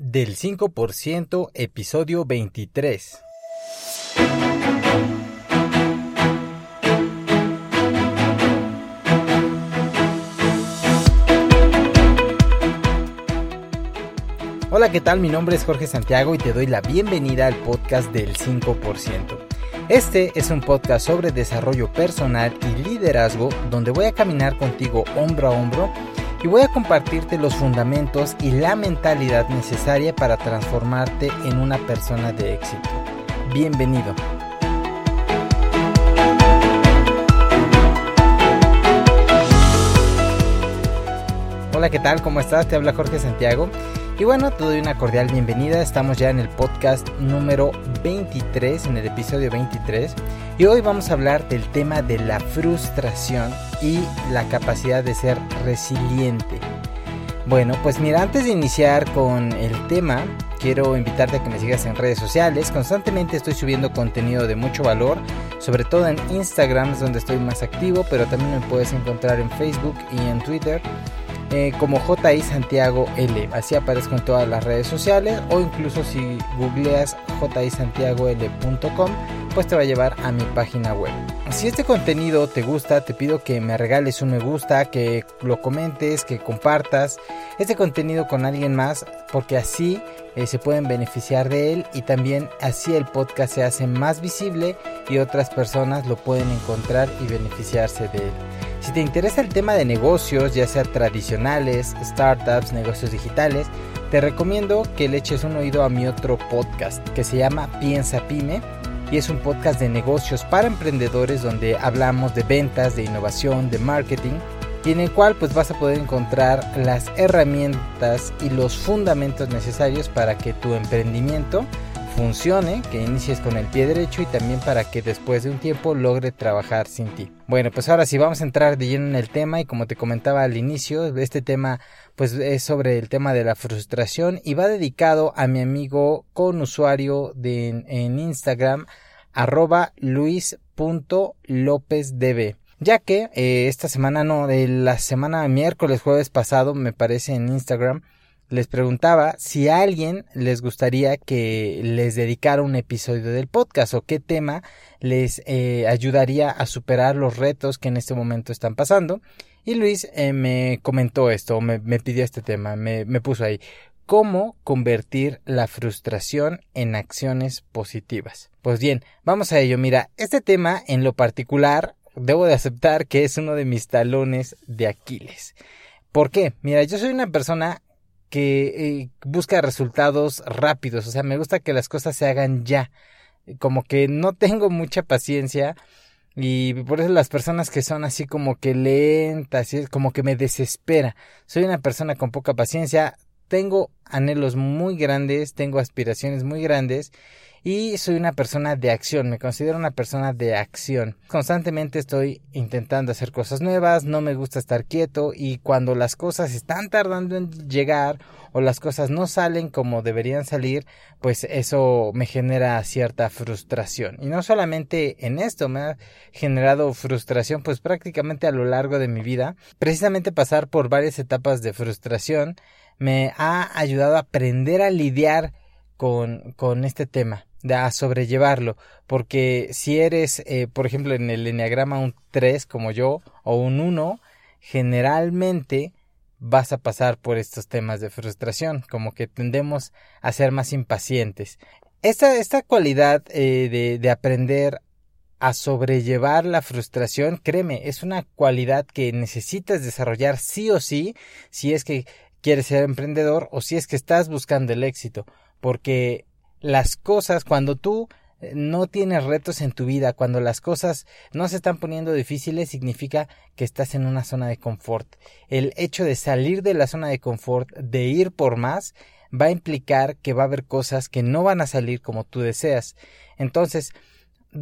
del 5% episodio 23. Hola, ¿qué tal? Mi nombre es Jorge Santiago y te doy la bienvenida al podcast del 5%. Este es un podcast sobre desarrollo personal y liderazgo donde voy a caminar contigo hombro a hombro y voy a compartirte los fundamentos y la mentalidad necesaria para transformarte en una persona de éxito. Bienvenido. Hola, ¿qué tal? ¿Cómo estás? Te habla Jorge Santiago. Y bueno, te doy una cordial bienvenida. Estamos ya en el podcast número 23, en el episodio 23. Y hoy vamos a hablar del tema de la frustración y la capacidad de ser resiliente. Bueno, pues mira, antes de iniciar con el tema, quiero invitarte a que me sigas en redes sociales. Constantemente estoy subiendo contenido de mucho valor, sobre todo en Instagram, es donde estoy más activo, pero también me puedes encontrar en Facebook y en Twitter. Eh, como JI Santiago L. Así aparezco en todas las redes sociales o incluso si googleas jisantiagol.com pues te va a llevar a mi página web. Si este contenido te gusta, te pido que me regales un me gusta, que lo comentes, que compartas este contenido con alguien más, porque así eh, se pueden beneficiar de él y también así el podcast se hace más visible y otras personas lo pueden encontrar y beneficiarse de él. Si te interesa el tema de negocios, ya sea tradicionales, startups, negocios digitales, te recomiendo que le eches un oído a mi otro podcast que se llama Piensa Pyme y es un podcast de negocios para emprendedores donde hablamos de ventas, de innovación, de marketing y en el cual pues vas a poder encontrar las herramientas y los fundamentos necesarios para que tu emprendimiento funcione, que inicies con el pie derecho y también para que después de un tiempo logre trabajar sin ti. Bueno, pues ahora sí vamos a entrar de lleno en el tema y como te comentaba al inicio, este tema pues es sobre el tema de la frustración y va dedicado a mi amigo con usuario de, en Instagram arroba luis.lopezdb ya que eh, esta semana no, de la semana miércoles, jueves pasado, me parece en Instagram, les preguntaba si a alguien les gustaría que les dedicara un episodio del podcast o qué tema les eh, ayudaría a superar los retos que en este momento están pasando. Y Luis eh, me comentó esto, me, me pidió este tema, me, me puso ahí, cómo convertir la frustración en acciones positivas. Pues bien, vamos a ello. Mira, este tema en lo particular, debo de aceptar que es uno de mis talones de Aquiles. ¿Por qué? Mira, yo soy una persona que eh, busca resultados rápidos, o sea, me gusta que las cosas se hagan ya, como que no tengo mucha paciencia y por eso las personas que son así como que lentas, como que me desespera, soy una persona con poca paciencia, tengo anhelos muy grandes, tengo aspiraciones muy grandes y soy una persona de acción, me considero una persona de acción. Constantemente estoy intentando hacer cosas nuevas, no me gusta estar quieto y cuando las cosas están tardando en llegar o las cosas no salen como deberían salir, pues eso me genera cierta frustración. Y no solamente en esto, me ha generado frustración pues prácticamente a lo largo de mi vida. Precisamente pasar por varias etapas de frustración me ha ayudado a aprender a lidiar con, con este tema a sobrellevarlo, porque si eres, eh, por ejemplo, en el enneagrama un 3 como yo o un 1, generalmente vas a pasar por estos temas de frustración, como que tendemos a ser más impacientes. Esta, esta cualidad eh, de, de aprender a sobrellevar la frustración, créeme, es una cualidad que necesitas desarrollar sí o sí si es que quieres ser emprendedor o si es que estás buscando el éxito, porque las cosas, cuando tú eh, no tienes retos en tu vida, cuando las cosas no se están poniendo difíciles, significa que estás en una zona de confort. El hecho de salir de la zona de confort, de ir por más, va a implicar que va a haber cosas que no van a salir como tú deseas. Entonces,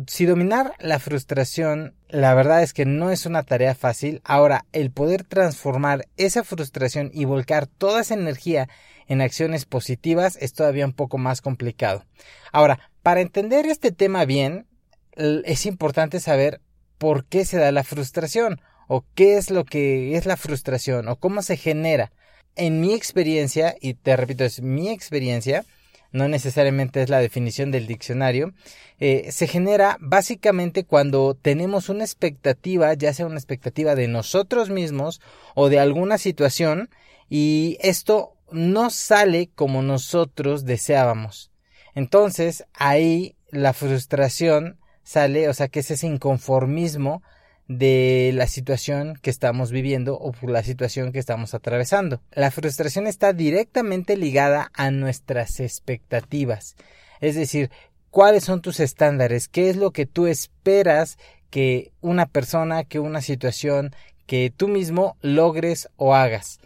si dominar la frustración, la verdad es que no es una tarea fácil. Ahora, el poder transformar esa frustración y volcar toda esa energía en acciones positivas es todavía un poco más complicado. Ahora, para entender este tema bien, es importante saber por qué se da la frustración o qué es lo que es la frustración o cómo se genera. en mi experiencia, y te repito, es mi experiencia, no necesariamente es la definición del diccionario, eh, se genera básicamente cuando tenemos una expectativa, ya sea una expectativa de nosotros mismos o de alguna situación, y esto no sale como nosotros deseábamos. Entonces ahí la frustración sale, o sea que es ese inconformismo de la situación que estamos viviendo o por la situación que estamos atravesando. La frustración está directamente ligada a nuestras expectativas. Es decir, cuáles son tus estándares, qué es lo que tú esperas que una persona, que una situación, que tú mismo logres o hagas.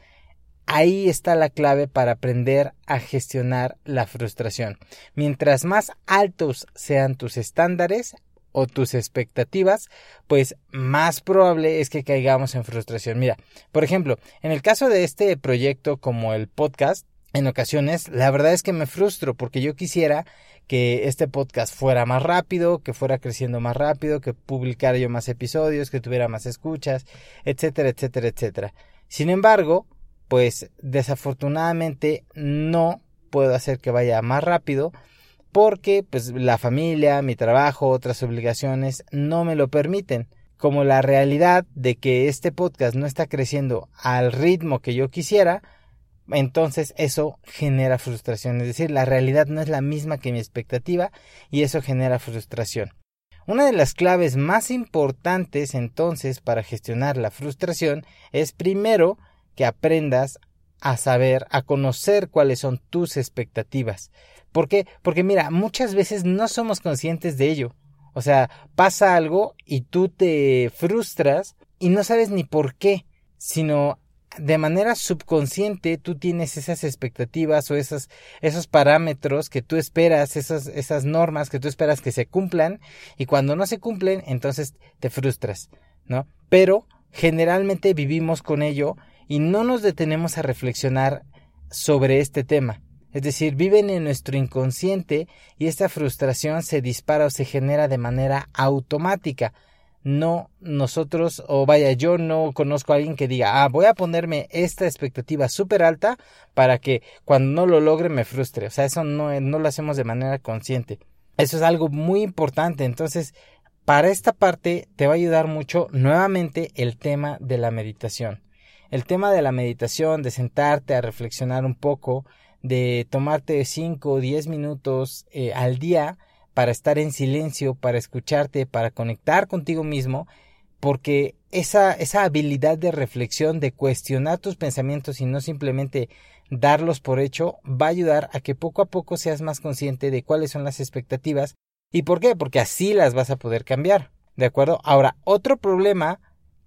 Ahí está la clave para aprender a gestionar la frustración. Mientras más altos sean tus estándares, o tus expectativas, pues más probable es que caigamos en frustración. Mira, por ejemplo, en el caso de este proyecto como el podcast, en ocasiones la verdad es que me frustro porque yo quisiera que este podcast fuera más rápido, que fuera creciendo más rápido, que publicara yo más episodios, que tuviera más escuchas, etcétera, etcétera, etcétera. Sin embargo, pues desafortunadamente no puedo hacer que vaya más rápido porque pues la familia, mi trabajo, otras obligaciones no me lo permiten. Como la realidad de que este podcast no está creciendo al ritmo que yo quisiera, entonces eso genera frustración. Es decir, la realidad no es la misma que mi expectativa y eso genera frustración. Una de las claves más importantes entonces para gestionar la frustración es primero que aprendas a saber, a conocer cuáles son tus expectativas. ¿Por qué? Porque mira, muchas veces no somos conscientes de ello. O sea, pasa algo y tú te frustras y no sabes ni por qué, sino de manera subconsciente tú tienes esas expectativas o esas, esos parámetros que tú esperas, esas, esas normas que tú esperas que se cumplan y cuando no se cumplen, entonces te frustras, ¿no? Pero generalmente vivimos con ello y no nos detenemos a reflexionar sobre este tema. Es decir, viven en nuestro inconsciente y esta frustración se dispara o se genera de manera automática. No nosotros, o vaya, yo no conozco a alguien que diga, ah, voy a ponerme esta expectativa súper alta para que cuando no lo logre me frustre. O sea, eso no, no lo hacemos de manera consciente. Eso es algo muy importante. Entonces, para esta parte te va a ayudar mucho nuevamente el tema de la meditación. El tema de la meditación, de sentarte a reflexionar un poco, de tomarte 5 o 10 minutos eh, al día para estar en silencio, para escucharte, para conectar contigo mismo, porque esa, esa habilidad de reflexión, de cuestionar tus pensamientos y no simplemente darlos por hecho, va a ayudar a que poco a poco seas más consciente de cuáles son las expectativas y por qué, porque así las vas a poder cambiar. ¿De acuerdo? Ahora, otro problema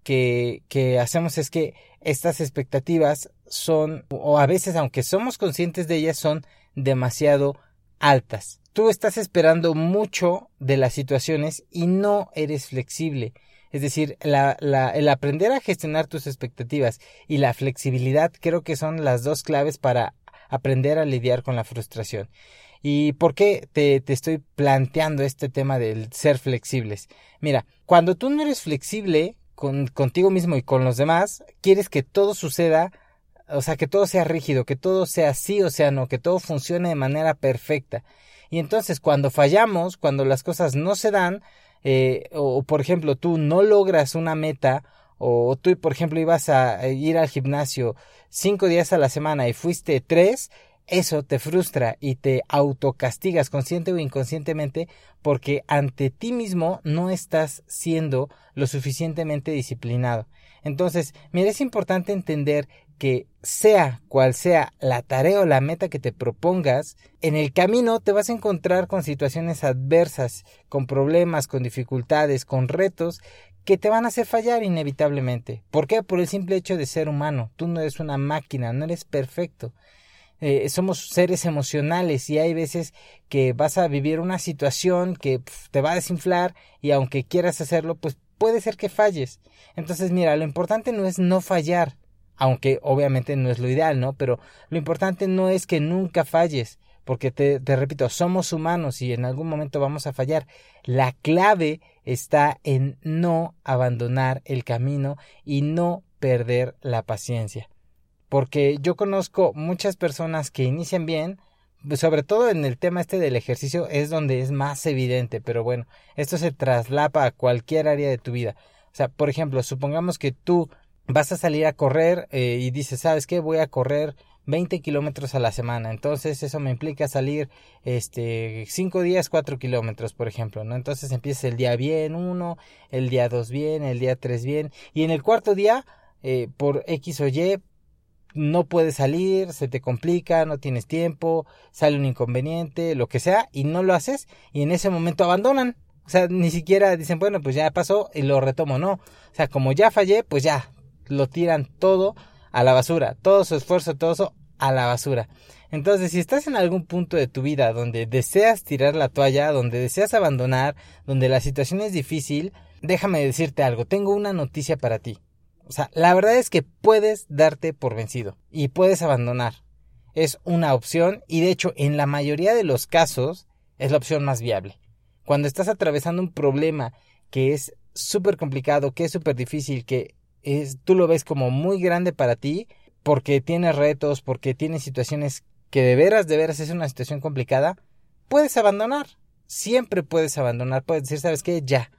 que, hacemos es que estas expectativas son, o a veces aunque somos conscientes de ellas, son demasiado altas. Tú estás esperando mucho de las situaciones y no eres flexible. Es decir, el aprender a gestionar tus expectativas y la flexibilidad creo que son las dos claves para aprender a lidiar con la frustración. ¿Y por qué te, te estoy planteando este tema del ser flexibles? Mira, cuando tú no eres flexible, con, contigo mismo y con los demás, quieres que todo suceda, o sea, que todo sea rígido, que todo sea sí o sea no, que todo funcione de manera perfecta. Y entonces cuando fallamos, cuando las cosas no se dan, eh, o por ejemplo tú no logras una meta, o tú por ejemplo ibas a ir al gimnasio cinco días a la semana y fuiste tres, eso te frustra y te autocastigas consciente o inconscientemente porque ante ti mismo no estás siendo lo suficientemente disciplinado. Entonces, mira, es importante entender que sea cual sea la tarea o la meta que te propongas, en el camino te vas a encontrar con situaciones adversas, con problemas, con dificultades, con retos que te van a hacer fallar inevitablemente. ¿Por qué? Por el simple hecho de ser humano. Tú no eres una máquina, no eres perfecto. Eh, somos seres emocionales y hay veces que vas a vivir una situación que te va a desinflar y aunque quieras hacerlo, pues puede ser que falles. Entonces, mira, lo importante no es no fallar, aunque obviamente no es lo ideal, ¿no? Pero lo importante no es que nunca falles, porque te, te repito, somos humanos y en algún momento vamos a fallar. La clave está en no abandonar el camino y no perder la paciencia. Porque yo conozco muchas personas que inician bien, sobre todo en el tema este del ejercicio es donde es más evidente, pero bueno, esto se traslapa a cualquier área de tu vida. O sea, por ejemplo, supongamos que tú vas a salir a correr eh, y dices, ¿sabes qué? Voy a correr 20 kilómetros a la semana. Entonces eso me implica salir este 5 días 4 kilómetros, por ejemplo, ¿no? Entonces empiezas el día bien, uno, el día 2 bien, el día 3 bien. Y en el cuarto día, eh, por X o Y, no puedes salir, se te complica, no tienes tiempo, sale un inconveniente, lo que sea, y no lo haces, y en ese momento abandonan. O sea, ni siquiera dicen, bueno, pues ya pasó y lo retomo, no. O sea, como ya fallé, pues ya, lo tiran todo a la basura, todo su esfuerzo, todo eso a la basura. Entonces, si estás en algún punto de tu vida donde deseas tirar la toalla, donde deseas abandonar, donde la situación es difícil, déjame decirte algo, tengo una noticia para ti. O sea, la verdad es que puedes darte por vencido y puedes abandonar. Es una opción y de hecho en la mayoría de los casos es la opción más viable. Cuando estás atravesando un problema que es súper complicado, que es súper difícil, que es, tú lo ves como muy grande para ti, porque tienes retos, porque tienes situaciones que de veras, de veras es una situación complicada, puedes abandonar. Siempre puedes abandonar, puedes decir, ¿sabes qué? Ya,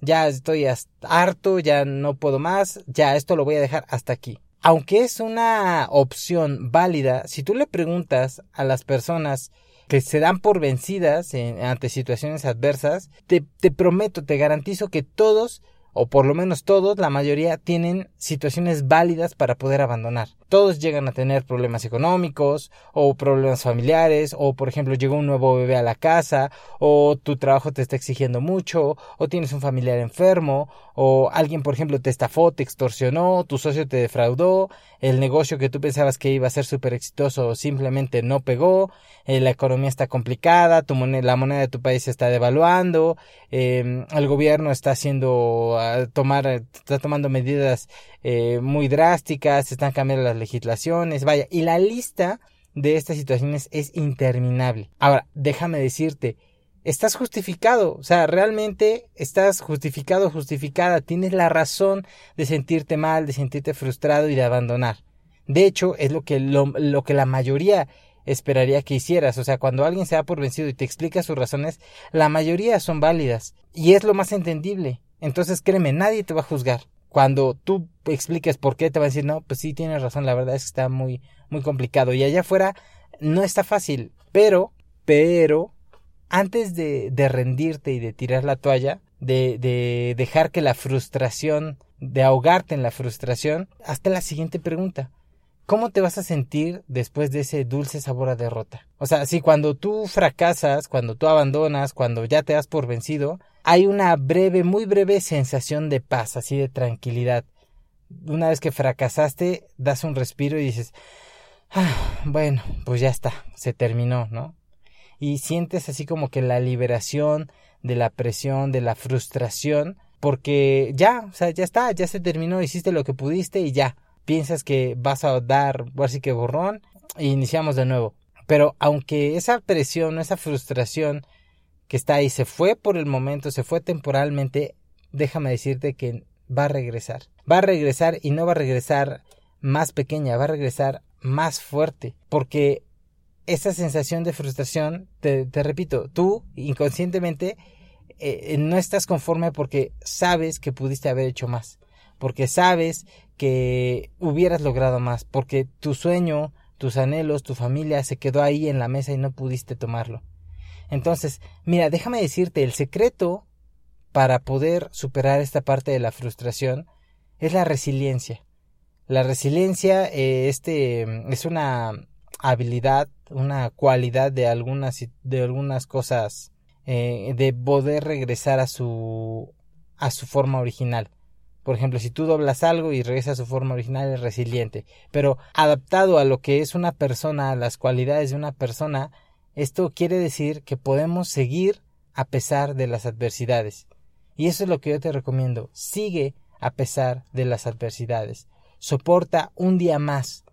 ya estoy harto, ya no puedo más, ya esto lo voy a dejar hasta aquí. Aunque es una opción válida, si tú le preguntas a las personas que se dan por vencidas ante situaciones adversas, te, te prometo, te garantizo que todos o por lo menos todos, la mayoría, tienen situaciones válidas para poder abandonar. Todos llegan a tener problemas económicos o problemas familiares o por ejemplo llegó un nuevo bebé a la casa o tu trabajo te está exigiendo mucho o tienes un familiar enfermo o alguien por ejemplo te estafó, te extorsionó, tu socio te defraudó, el negocio que tú pensabas que iba a ser súper exitoso simplemente no pegó, eh, la economía está complicada, tu moneda, la moneda de tu país se está devaluando, eh, el gobierno está haciendo tomar, está tomando medidas eh, muy drásticas, están cambiando las legislaciones, vaya, y la lista de estas situaciones es interminable. Ahora, déjame decirte, estás justificado, o sea, realmente estás justificado, justificada, tienes la razón de sentirte mal, de sentirte frustrado y de abandonar. De hecho, es lo que, lo, que la mayoría esperaría que hicieras. O sea, cuando alguien se da por vencido y te explica sus razones, la mayoría son válidas. Y es lo más entendible. Entonces créeme, nadie te va a juzgar. Cuando tú expliques por qué, te va a decir, no, pues sí, tienes razón, la verdad es que está muy, muy complicado. Y allá afuera no está fácil, pero, pero, antes de, de rendirte y de tirar la toalla, de, de dejar que la frustración, de ahogarte en la frustración, hasta la siguiente pregunta. ¿Cómo te vas a sentir después de ese dulce sabor a derrota? O sea, si cuando tú fracasas, cuando tú abandonas, cuando ya te das por vencido, hay una breve, muy breve sensación de paz, así de tranquilidad. Una vez que fracasaste, das un respiro y dices, ah, bueno, pues ya está, se terminó, ¿no? Y sientes así como que la liberación de la presión, de la frustración, porque ya, o sea, ya está, ya se terminó, hiciste lo que pudiste y ya. Piensas que vas a dar, así que borrón, e iniciamos de nuevo. Pero aunque esa presión, esa frustración que está ahí se fue por el momento, se fue temporalmente, déjame decirte que va a regresar. Va a regresar y no va a regresar más pequeña, va a regresar más fuerte, porque esa sensación de frustración, te, repito, tú inconscientemente eh, no estás conforme porque sabes que pudiste haber hecho más, porque sabes que hubieras logrado más, porque tu sueño, tus anhelos, tu familia se quedó ahí en la mesa y no pudiste tomarlo. Entonces, mira, déjame decirte, el secreto para poder superar esta parte de la frustración es la resiliencia. La resiliencia eh, este, es una habilidad, una cualidad de algunas, de algunas cosas, eh, de poder regresar a su, a su forma original. Por ejemplo, si tú doblas algo y regresa a su forma original, es resiliente. Pero adaptado a lo que es una persona, a las cualidades de una persona, esto quiere decir que podemos seguir a pesar de las adversidades. Y eso es lo que yo te recomiendo. Sigue a pesar de las adversidades. Soporta un día más.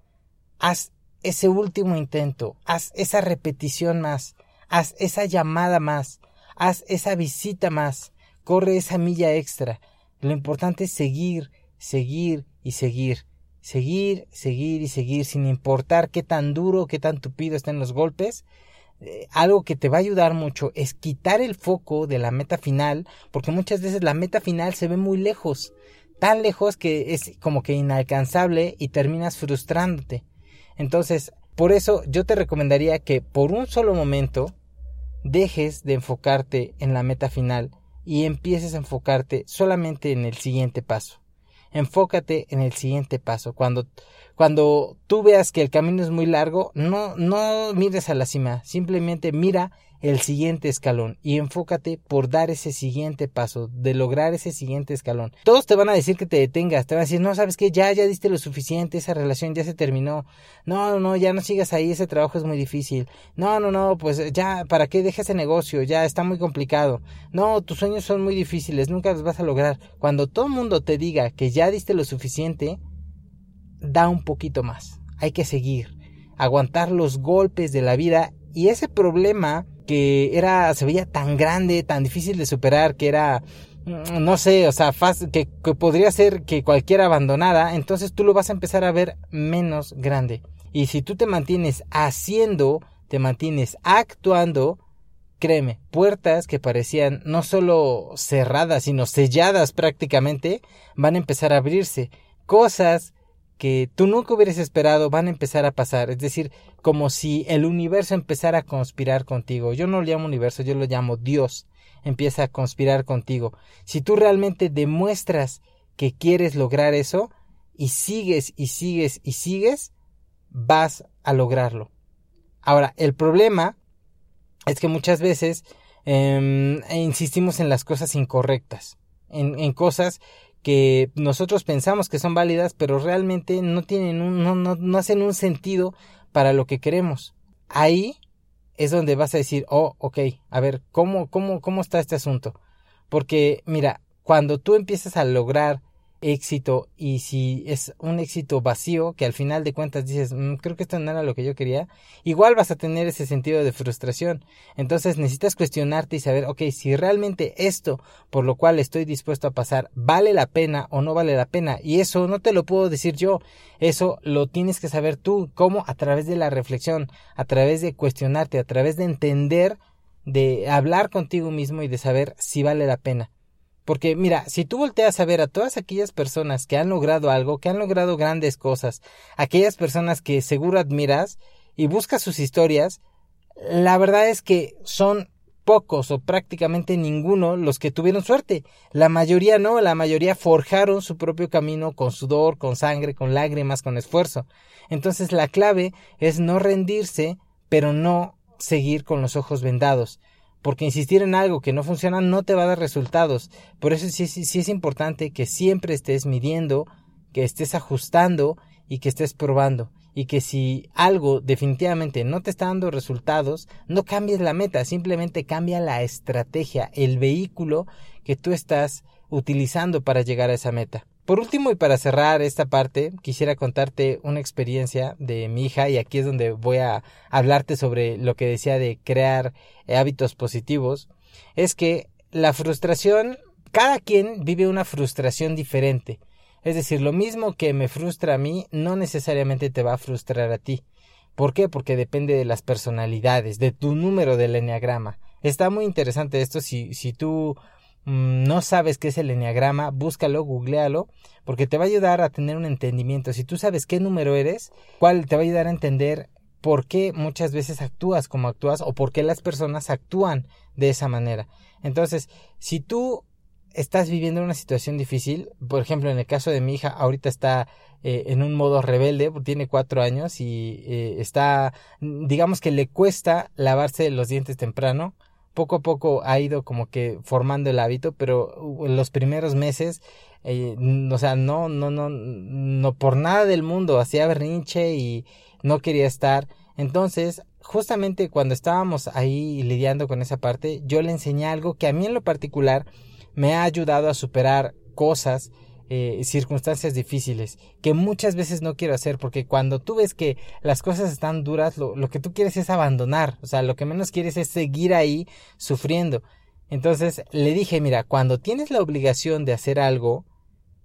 Haz ese último intento. Haz esa repetición más. Haz esa llamada más. Haz esa visita más. Corre esa milla extra. Lo importante es seguir, seguir y seguir. seguir, seguir y seguir sin importar qué tan duro, qué tan tupido estén los golpes. Eh, algo que te va a ayudar mucho es quitar el foco de la meta final, porque muchas veces la meta final se ve muy lejos, tan lejos que es como que inalcanzable y terminas frustrándote. Entonces, por eso yo te recomendaría que por un solo momento dejes de enfocarte en la meta final y empieces a enfocarte solamente en el siguiente paso. Enfócate en el siguiente paso. Cuando, cuando tú veas que el camino es muy largo, no, no mires a la cima, simplemente mira el siguiente escalón y enfócate por dar ese siguiente paso, de lograr ese siguiente escalón. Todos te van a decir que te detengas, te van a decir, no, sabes que ya, ya diste lo suficiente, esa relación ya se terminó, no, no, no, ya no sigas ahí, ese trabajo es muy difícil, no, no, no, pues ya, ¿para qué dejas ese negocio? Ya está muy complicado, no, tus sueños son muy difíciles, nunca los vas a lograr. Cuando todo el mundo te diga que ya diste lo suficiente, da un poquito más, hay que seguir, aguantar los golpes de la vida y ese problema que era, se veía tan grande, tan difícil de superar, que era, mm, no sé, o sea, fácil, que, que podría ser que cualquiera abandonara, entonces tú lo vas a empezar a ver menos grande. Y si tú te mantienes haciendo, te mantienes actuando, créeme, puertas que parecían no solo cerradas, sino selladas prácticamente, van a empezar a abrirse. Cosas que tú nunca hubieras esperado van a empezar a pasar. Es decir, como si el universo empezara a conspirar contigo. Yo no lo llamo universo, yo lo llamo Dios. Empieza a conspirar contigo. Si tú realmente demuestras que quieres lograr eso y sigues y sigues y sigues, vas a lograrlo. Ahora, el problema es que muchas veces em, insistimos en las cosas incorrectas, en, en cosas que nosotros pensamos que son válidas, pero realmente no tienen un, no, no, no hacen un sentido para lo que queremos. Ahí es donde vas a decir, oh, ok, a ver, ¿cómo, cómo, cómo está este asunto? Porque, mira, cuando tú empiezas a lograr éxito y si es un éxito vacío que al final de cuentas dices mm, creo que esto no era lo que yo quería igual vas a tener ese sentido de frustración. Entonces necesitas cuestionarte y saber ok si realmente esto por lo cual estoy dispuesto a pasar vale la pena o no vale la pena y eso no te lo puedo decir yo eso lo tienes que saber tú cómo a través de la reflexión a través de cuestionarte a través de entender de hablar contigo mismo y de saber si vale la pena porque mira, si tú volteas a ver a todas aquellas personas que han logrado algo, que han logrado grandes cosas, aquellas personas que seguro admiras y buscas sus historias, la verdad es que son pocos o prácticamente ninguno los que tuvieron suerte. La mayoría no, la mayoría forjaron su propio camino con sudor, con sangre, con lágrimas, con esfuerzo. Entonces la clave es no rendirse, pero no seguir con los ojos vendados porque insistir en algo que no funciona no te va a dar resultados. Por eso sí, sí, es importante que siempre estés midiendo, que estés ajustando y que estés probando. Y que si algo definitivamente no te está dando resultados, no cambies la meta, simplemente cambia la estrategia, el vehículo que tú estás utilizando para llegar a esa meta. Por último y para cerrar esta parte, quisiera contarte una experiencia de mi hija y aquí es donde voy a hablarte sobre lo que decía de crear hábitos positivos. Es que la frustración, cada quien vive una frustración diferente. Es decir, lo mismo que me frustra a mí, no necesariamente te va a frustrar a ti. ¿Por qué? Porque depende de las personalidades, de tu número del enneagrama. Está muy interesante esto si, si tú no sabes qué es el enneagrama, búscalo, googlealo, porque te va a ayudar a tener un entendimiento. Si tú sabes qué número eres, cuál te va a ayudar a entender por qué muchas veces actúas como actúas o por qué las personas actúan de esa manera. Entonces, si tú estás viviendo una situación difícil, por ejemplo, en el caso de mi hija, ahorita está eh, en un modo rebelde, tiene cuatro años y eh, está, digamos que le cuesta lavarse los dientes temprano, poco a poco ha ido como que formando el hábito, pero en los primeros meses, eh, o sea, no, no, no, no por nada del mundo hacía berrinche y no quería estar. Entonces, justamente cuando estábamos ahí lidiando con esa parte, yo le enseñé algo que a mí en lo particular me ha ayudado a superar cosas eh, circunstancias difíciles que muchas veces no quiero hacer porque cuando tú ves que las cosas están duras lo, lo que tú quieres es abandonar o sea lo que menos quieres es seguir ahí sufriendo. Entonces le dije mira cuando tienes la obligación de hacer algo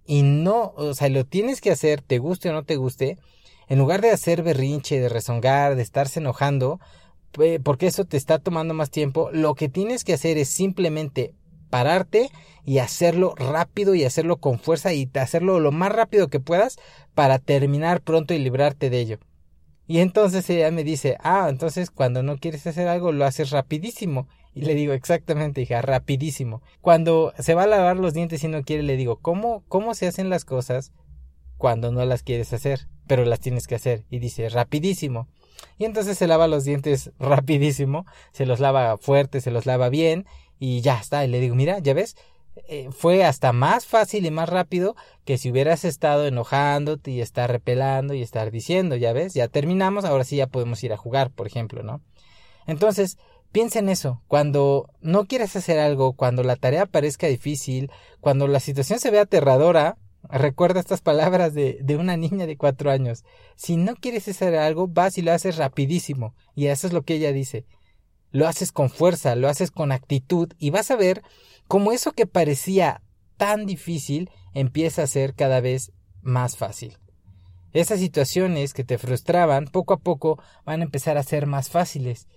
y no, o sea, lo tienes que hacer, te guste o no te guste, en lugar de hacer berrinche, de rezongar, de estarse enojando, porque eso te está tomando más tiempo, lo que tienes que hacer es simplemente pararte y hacerlo rápido y hacerlo con fuerza y hacerlo lo más rápido que puedas para terminar pronto y librarte de ello. Y entonces ella me dice, ah, entonces cuando no quieres hacer algo lo haces rapidísimo. Y le digo, exactamente, hija, rapidísimo. Cuando se va a lavar los dientes y no quiere, le digo, ¿cómo, cómo se hacen las cosas cuando no las quieres hacer? Pero las tienes que hacer. Y dice, rapidísimo. Y entonces se lava los dientes rapidísimo, se los lava fuerte, se los lava bien y ya está. Y le digo, mira, ya ves, eh, fue hasta más fácil y más rápido que si hubieras estado enojándote y estar repelando y estar diciendo, ya ves, ya terminamos, ahora sí ya podemos ir a jugar, por ejemplo, ¿no? Entonces, piensa en eso, cuando no quieres hacer algo, cuando la tarea parezca difícil, cuando la situación se ve aterradora, recuerda estas palabras de, de una niña de cuatro años, si no quieres hacer algo, vas y lo haces rapidísimo, y eso es lo que ella dice, lo haces con fuerza, lo haces con actitud, y vas a ver como eso que parecía tan difícil empieza a ser cada vez más fácil. Esas situaciones que te frustraban poco a poco van a empezar a ser más fáciles.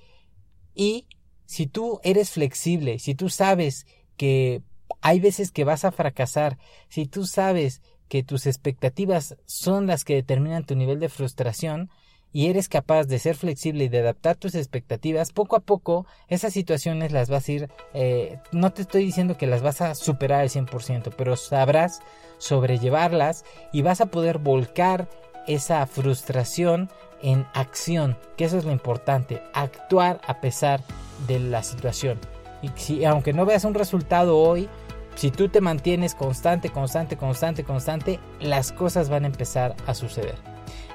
Y si tú eres flexible, si tú sabes que hay veces que vas a fracasar, si tú sabes que tus expectativas son las que determinan tu nivel de frustración, y eres capaz de ser flexible y de adaptar tus expectativas, poco a poco esas situaciones las vas a ir, eh, no te estoy diciendo que las vas a superar al 100%, pero sabrás sobrellevarlas y vas a poder volcar esa frustración en acción, que eso es lo importante, actuar a pesar de la situación. Y si, aunque no veas un resultado hoy, si tú te mantienes constante, constante, constante, constante, las cosas van a empezar a suceder.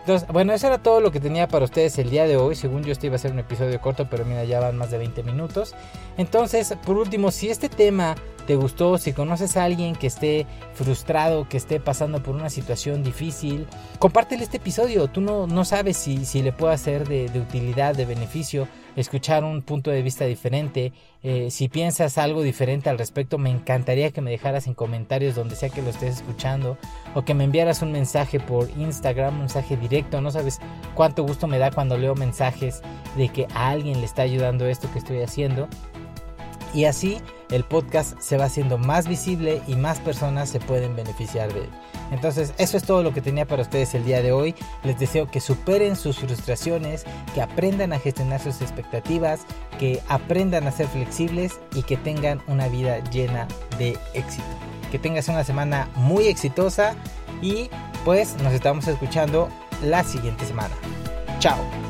Entonces, bueno, eso era todo lo que tenía para ustedes el día de hoy. Según yo, este iba a ser un episodio corto, pero mira, ya van más de 20 minutos. Entonces, por último, si este tema te gustó, si conoces a alguien que esté frustrado, que esté pasando por una situación difícil, compártele este episodio. Tú no, no sabes si, si le puede de, de utilidad, de beneficio escuchar un punto de vista diferente. Eh, si piensas algo diferente al respecto, me encantaría que me dejaras en comentarios donde sea que lo estés escuchando o que me enviaras un mensaje por Instagram, un mensaje directo. No sabes cuánto gusto me da cuando leo mensajes de que a alguien le está ayudando esto que estoy haciendo. Y así el podcast se va haciendo más visible y más personas se pueden beneficiar de él. Entonces, eso es todo lo que tenía para ustedes el día de hoy. Les deseo que superen sus frustraciones, que aprendan a gestionar sus expectativas, que aprendan a ser flexibles y que tengan una vida llena de éxito. Que tengas una semana muy exitosa y pues nos estamos escuchando la siguiente semana. Chao.